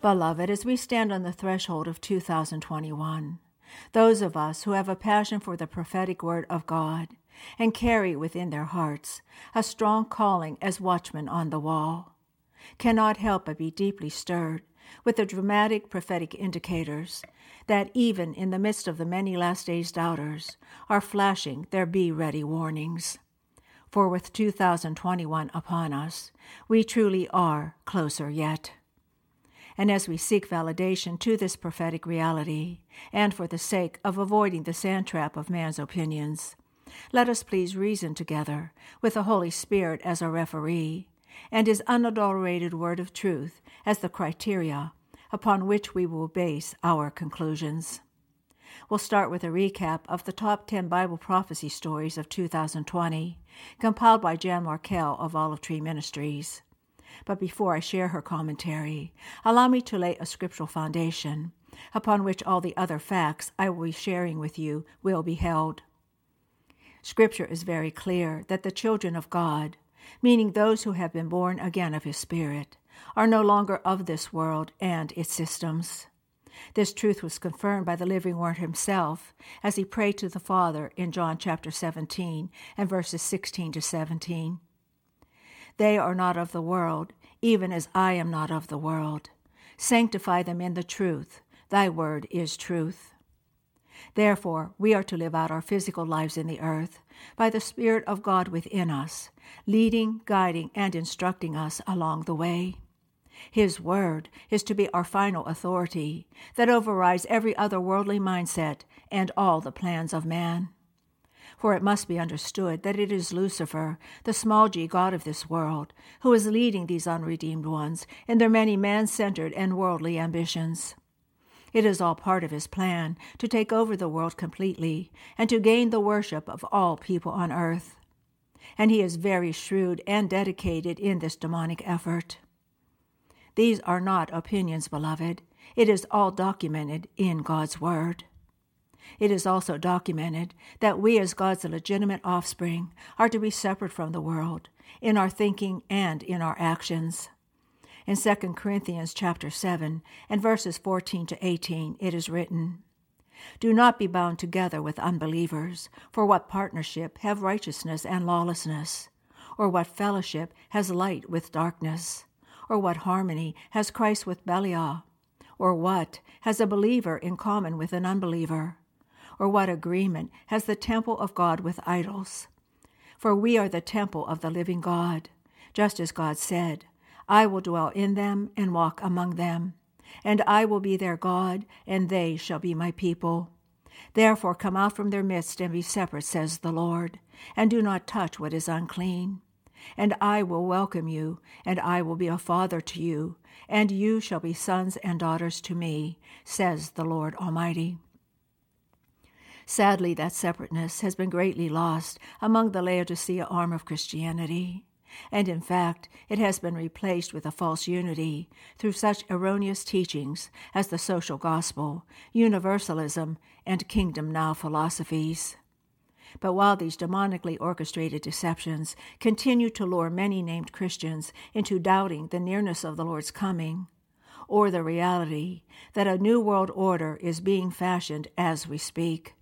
Beloved, as we stand on the threshold of 2021, those of us who have a passion for the prophetic word of God and carry within their hearts a strong calling as watchmen on the wall, cannot help but be deeply stirred with the dramatic prophetic indicators that even in the midst of the many last days doubters are flashing their be ready warnings. For with 2021 upon us, we truly are closer yet. And as we seek validation to this prophetic reality, and for the sake of avoiding the sand trap of man's opinions, let us please reason together with the Holy Spirit as a referee, and His unadulterated word of truth as the criteria upon which we will base our conclusions. We'll start with a recap of the top 10 Bible prophecy stories of 2020, compiled by Jan Markell of Olive Tree Ministries. But before I share her commentary, allow me to lay a scriptural foundation upon which all the other facts I will be sharing with you will be held. Scripture is very clear that the children of God, meaning those who have been born again of His Spirit, are no longer of this world and its systems. This truth was confirmed by the living Word Himself as He prayed to the Father in John chapter 17 and verses 16 to 17. They are not of the world, even as I am not of the world. Sanctify them in the truth. Thy word is truth. Therefore, we are to live out our physical lives in the earth by the Spirit of God within us, leading, guiding, and instructing us along the way. His word is to be our final authority that overrides every other worldly mindset and all the plans of man. For it must be understood that it is Lucifer, the small g god of this world, who is leading these unredeemed ones in their many man centered and worldly ambitions. It is all part of his plan to take over the world completely and to gain the worship of all people on earth. And he is very shrewd and dedicated in this demonic effort. These are not opinions, beloved. It is all documented in God's Word. It is also documented that we, as God's legitimate offspring, are to be separate from the world in our thinking and in our actions. In 2 Corinthians chapter 7 and verses 14 to 18, it is written, Do not be bound together with unbelievers, for what partnership have righteousness and lawlessness? Or what fellowship has light with darkness? Or what harmony has Christ with Belial? Or what has a believer in common with an unbeliever? Or what agreement has the temple of God with idols? For we are the temple of the living God, just as God said, I will dwell in them and walk among them, and I will be their God, and they shall be my people. Therefore come out from their midst and be separate, says the Lord, and do not touch what is unclean. And I will welcome you, and I will be a father to you, and you shall be sons and daughters to me, says the Lord Almighty. Sadly, that separateness has been greatly lost among the Laodicean arm of Christianity, and in fact, it has been replaced with a false unity through such erroneous teachings as the social gospel, universalism, and kingdom now philosophies. But while these demonically orchestrated deceptions continue to lure many named Christians into doubting the nearness of the Lord's coming, or the reality that a new world order is being fashioned as we speak,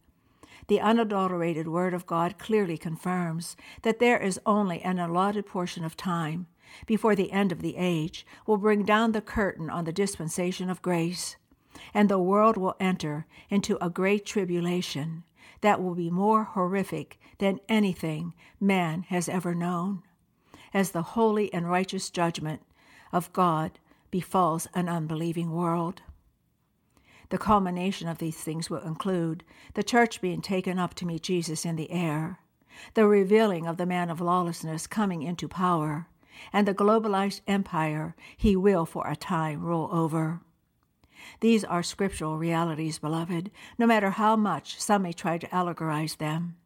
the unadulterated Word of God clearly confirms that there is only an allotted portion of time before the end of the age will bring down the curtain on the dispensation of grace, and the world will enter into a great tribulation that will be more horrific than anything man has ever known, as the holy and righteous judgment of God befalls an unbelieving world. The culmination of these things will include the church being taken up to meet Jesus in the air, the revealing of the man of lawlessness coming into power, and the globalized empire he will for a time rule over. These are scriptural realities, beloved, no matter how much some may try to allegorize them.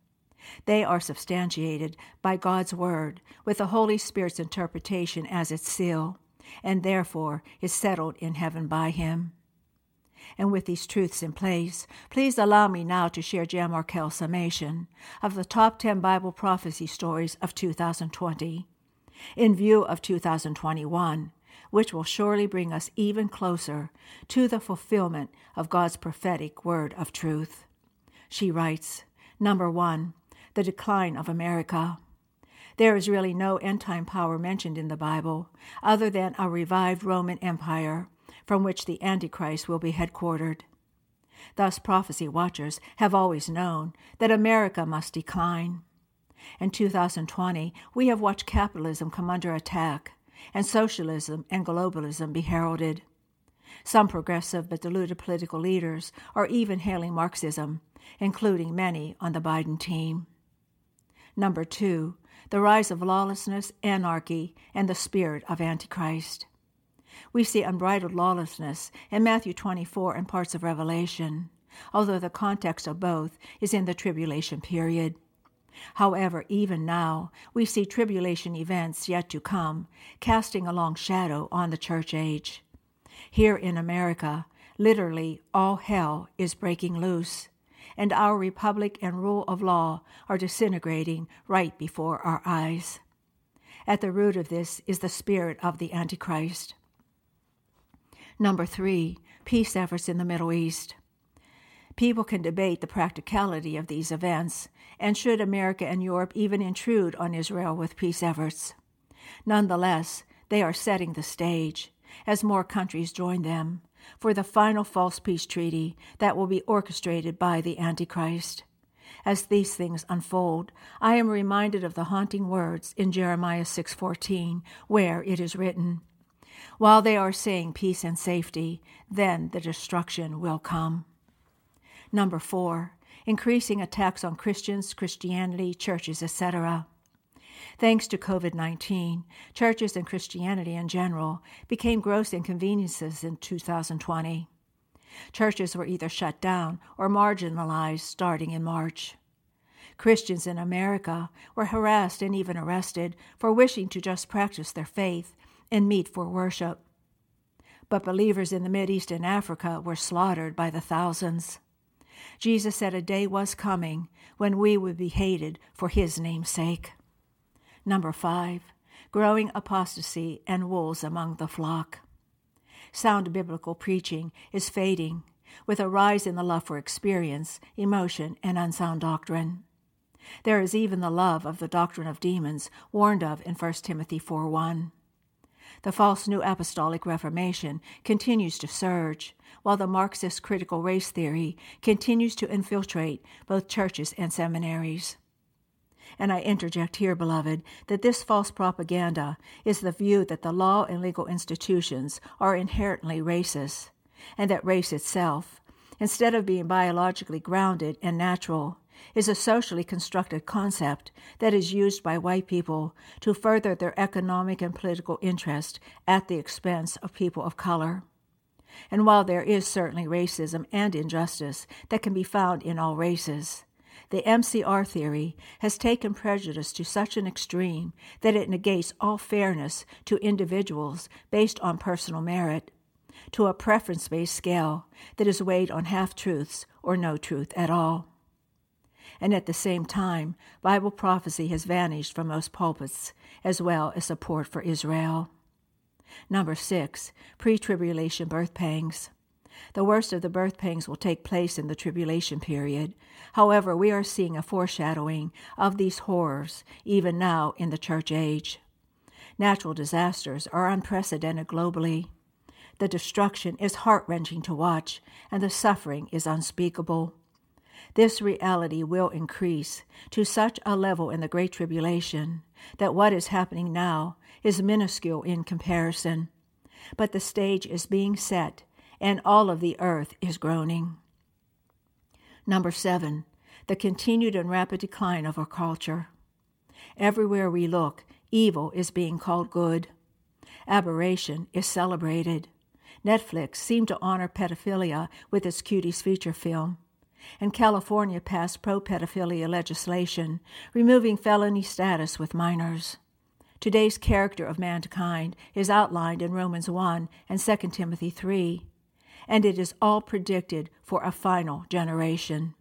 They are substantiated by God's Word with the Holy Spirit's interpretation as its seal, and therefore is settled in heaven by Him. And with these truths in place, please allow me now to share Jan Markell's summation of the top 10 Bible prophecy stories of 2020 in view of 2021, which will surely bring us even closer to the fulfillment of God's prophetic word of truth. She writes, Number one, the decline of America. There is really no end time power mentioned in the Bible other than a revived Roman Empire from which the Antichrist will be headquartered. Thus, prophecy watchers have always known that America must decline. In 2020, we have watched capitalism come under attack and socialism and globalism be heralded. Some progressive but deluded political leaders are even hailing Marxism, including many on the Biden team. Number two, the rise of lawlessness, anarchy, and the spirit of Antichrist. We see unbridled lawlessness in Matthew 24 and parts of Revelation, although the context of both is in the tribulation period. However, even now, we see tribulation events yet to come, casting a long shadow on the church age. Here in America, literally all hell is breaking loose, and our republic and rule of law are disintegrating right before our eyes. At the root of this is the spirit of the Antichrist. Number three, peace efforts in the Middle East. People can debate the practicality of these events, and should America and Europe even intrude on Israel with peace efforts. Nonetheless, they are setting the stage, as more countries join them, for the final false peace treaty that will be orchestrated by the Antichrist. As these things unfold, I am reminded of the haunting words in Jeremiah 6:14, where it is written, "While they are saying peace and safety, then the destruction will come." Number 4, increasing attacks on Christians, Christianity, churches, etc. Thanks to COVID 19, churches and Christianity in general became gross inconveniences in 2020. Churches were either shut down or marginalized starting in March. Christians in America were harassed and even arrested for wishing to just practice their faith and meet for worship. But believers in the Mideast and Africa were slaughtered by the thousands. Jesus said a day was coming when we would be hated for his name's sake. Number five, growing apostasy and wolves among the flock. Sound biblical preaching is fading, with a rise in the love for experience, emotion, and unsound doctrine. There is even the love of the doctrine of demons warned of in 1 Timothy 4 1. The false New Apostolic Reformation continues to surge, while the Marxist critical race theory continues to infiltrate both churches and seminaries. And I interject here, beloved, that this false propaganda is the view that the law and legal institutions are inherently racist, and that race itself, instead of being biologically grounded and natural, is a socially constructed concept that is used by white people to further their economic and political interest at the expense of people of color. And while there is certainly racism and injustice that can be found in all races, the MCR theory has taken prejudice to such an extreme that it negates all fairness to individuals based on personal merit, to a preference based scale that is weighed on half truths or no truth at all. And at the same time, Bible prophecy has vanished from most pulpits, as well as support for Israel. Number six, pre tribulation birth pangs. The worst of the birth pangs will take place in the tribulation period. However, we are seeing a foreshadowing of these horrors even now in the church age. Natural disasters are unprecedented globally. The destruction is heart wrenching to watch, and the suffering is unspeakable. This reality will increase to such a level in the Great Tribulation that what is happening now is minuscule in comparison. But the stage is being set, and all of the earth is groaning. Number seven, the continued and rapid decline of our culture. Everywhere we look, evil is being called good. Aberration is celebrated. Netflix seemed to honor pedophilia with its Cuties feature film. And California passed pro pedophilia legislation, removing felony status with minors. Today's character of mankind is outlined in Romans 1 and 2 Timothy 3, and it is all predicted for a final generation.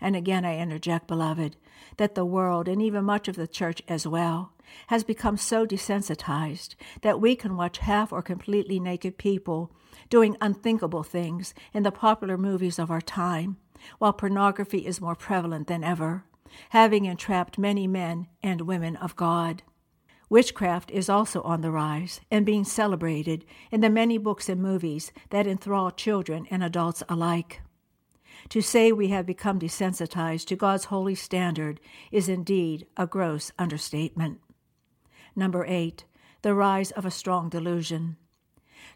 And again, I interject, beloved, that the world, and even much of the church as well, has become so desensitized that we can watch half or completely naked people doing unthinkable things in the popular movies of our time, while pornography is more prevalent than ever, having entrapped many men and women of God. Witchcraft is also on the rise and being celebrated in the many books and movies that enthrall children and adults alike. To say we have become desensitized to God's holy standard is indeed a gross understatement. Number eight, the rise of a strong delusion.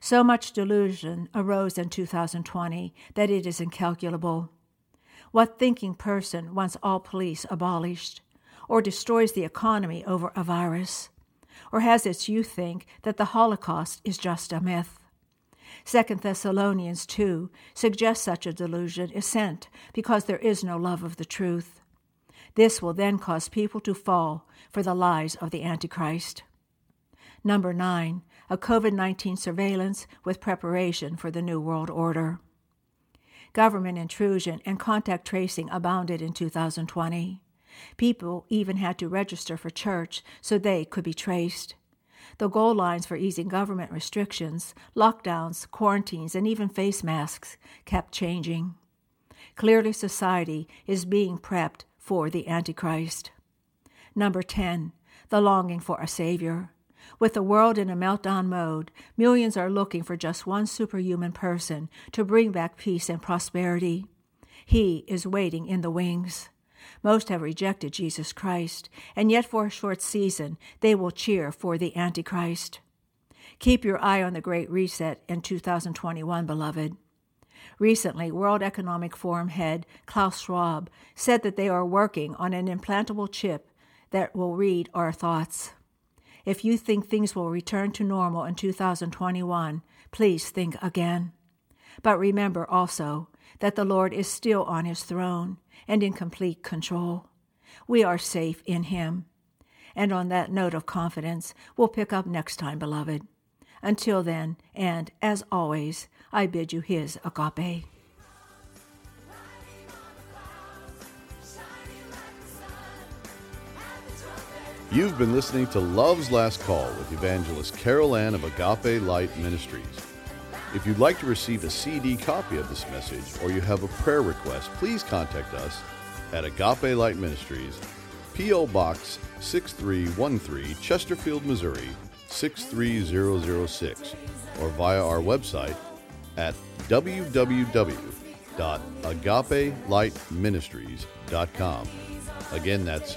So much delusion arose in 2020 that it is incalculable. What thinking person wants all police abolished, or destroys the economy over a virus? or has its youth think that the Holocaust is just a myth. 2 Thessalonians 2 suggests such a delusion is sent because there is no love of the truth. This will then cause people to fall for the lies of the Antichrist. Number 9. A COVID 19 surveillance with preparation for the New World Order. Government intrusion and contact tracing abounded in 2020. People even had to register for church so they could be traced. The goal lines for easing government restrictions, lockdowns, quarantines, and even face masks kept changing. Clearly, society is being prepped for the Antichrist. Number 10, the longing for a Savior. With the world in a meltdown mode, millions are looking for just one superhuman person to bring back peace and prosperity. He is waiting in the wings. Most have rejected Jesus Christ, and yet for a short season they will cheer for the Antichrist. Keep your eye on the Great Reset in 2021, beloved. Recently, World Economic Forum head Klaus Schwab said that they are working on an implantable chip that will read our thoughts. If you think things will return to normal in 2021, please think again. But remember also that the Lord is still on his throne and in complete control. We are safe in him. And on that note of confidence, we'll pick up next time, beloved. Until then, and as always, I bid you his agape. You've been listening to Love's Last Call with evangelist Carol Ann of Agape Light Ministries. If you'd like to receive a CD copy of this message or you have a prayer request, please contact us at Agape Light Ministries, P.O. Box 6313, Chesterfield, Missouri 63006, or via our website at www.agapelightministries.com. Again, that's